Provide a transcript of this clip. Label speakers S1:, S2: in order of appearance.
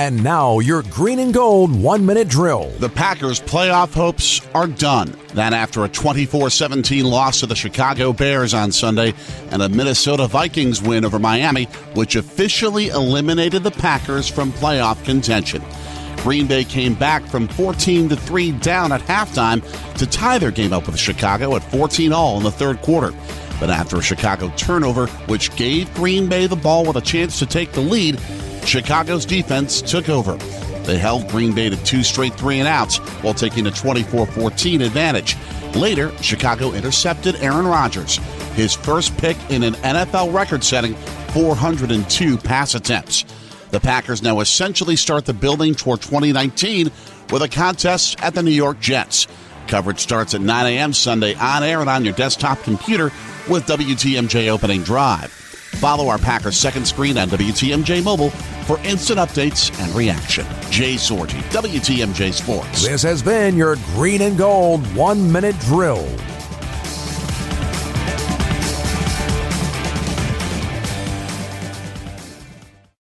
S1: And now your green and gold one minute drill.
S2: The Packers' playoff hopes are done. That after a 24 17 loss to the Chicago Bears on Sunday and a Minnesota Vikings win over Miami, which officially eliminated the Packers from playoff contention. Green Bay came back from 14 to 3 down at halftime to tie their game up with Chicago at 14 all in the third quarter. But after a Chicago turnover, which gave Green Bay the ball with a chance to take the lead, Chicago's defense took over. They held Green Bay to two straight three and outs while taking a 24 14 advantage. Later, Chicago intercepted Aaron Rodgers, his first pick in an NFL record setting 402 pass attempts. The Packers now essentially start the building toward 2019 with a contest at the New York Jets. Coverage starts at 9 a.m. Sunday on air and on your desktop computer with WTMJ opening drive. Follow our Packers second screen on WTMJ Mobile for instant updates and reaction. Jay Sorgi, WTMJ Sports.
S1: This has been your green and gold one minute drill.